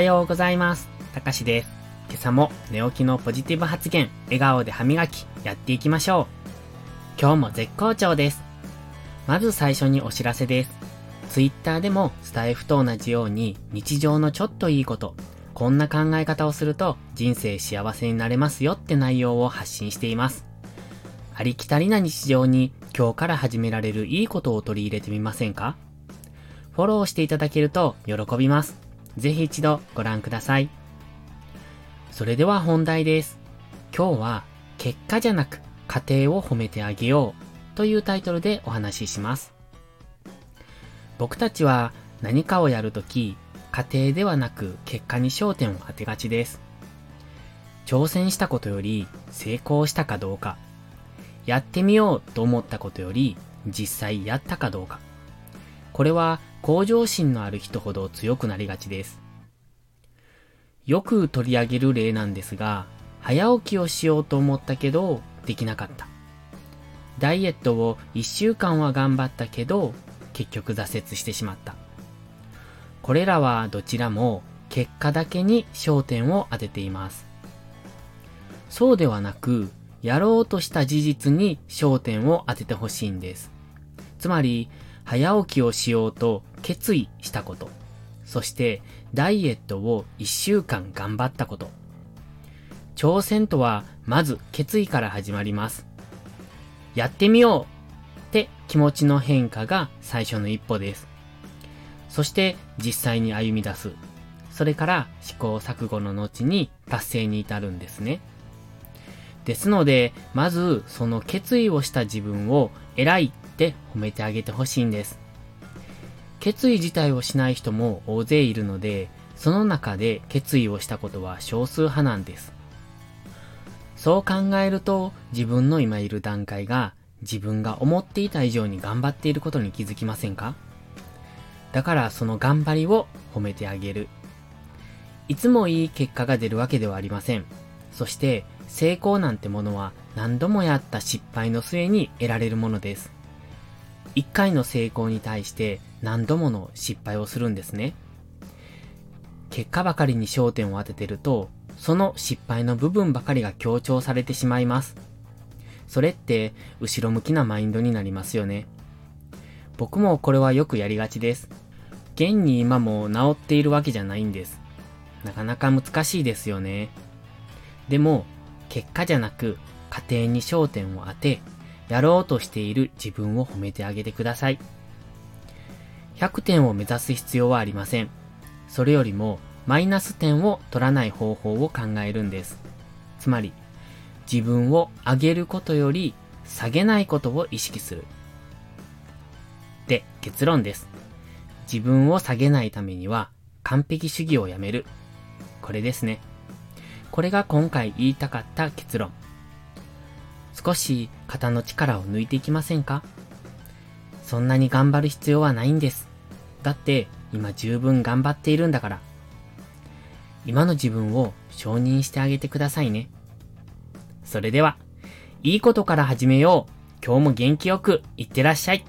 はようございます。たかしです。今朝も寝起きのポジティブ発言、笑顔で歯磨き、やっていきましょう。今日も絶好調です。まず最初にお知らせです。ツイッターでもスタイフと同じように日常のちょっといいこと、こんな考え方をすると人生幸せになれますよって内容を発信しています。ありきたりな日常に今日から始められるいいことを取り入れてみませんか？フォローしていただけると喜びます。ぜひ一度ご覧ください。それでは本題です。今日は結果じゃなく家庭を褒めてあげようというタイトルでお話しします。僕たちは何かをやるとき、家庭ではなく結果に焦点を当てがちです。挑戦したことより成功したかどうか、やってみようと思ったことより実際やったかどうか。これは向上心のある人ほど強くなりがちです。よく取り上げる例なんですが、早起きをしようと思ったけど、できなかった。ダイエットを1週間は頑張ったけど、結局挫折してしまった。これらはどちらも結果だけに焦点を当てています。そうではなく、やろうとした事実に焦点を当ててほしいんです。つまり、早起きをしようと決意したこと。そしてダイエットを1週間頑張ったこと。挑戦とはまず決意から始まります。やってみようって気持ちの変化が最初の一歩です。そして実際に歩み出す。それから試行錯誤の後に達成に至るんですね。ですので、まずその決意をした自分を偉いって褒めてあげてほしいんです。決意自体をしない人も大勢いるので、その中で決意をしたことは少数派なんです。そう考えると、自分の今いる段階が自分が思っていた以上に頑張っていることに気づきませんか？だからその頑張りを褒めてあげる。いつもいい結果が出るわけではありません。そして成功なんてものは何度もやった失敗の末に得られるものです。一回の成功に対して何度もの失敗をするんですね。結果ばかりに焦点を当ててると、その失敗の部分ばかりが強調されてしまいます。それって後ろ向きなマインドになりますよね。僕もこれはよくやりがちです。現に今も治っているわけじゃないんです。なかなか難しいですよね。でも、結果じゃなく家庭に焦点を当て、やろうとしている自分を褒めてあげてください。100点を目指す必要はありません。それよりもマイナス点を取らない方法を考えるんです。つまり、自分を上げることより下げないことを意識する。で、結論です。自分を下げないためには完璧主義をやめる。これですね。これが今回言いたかった結論。少し肩の力を抜いていきませんか？そんなに頑張る必要はないんです。だって今十分頑張っているんだから。今の自分を承認してあげてくださいね。それでは、いいことから始めよう。今日も元気よくいってらっしゃい。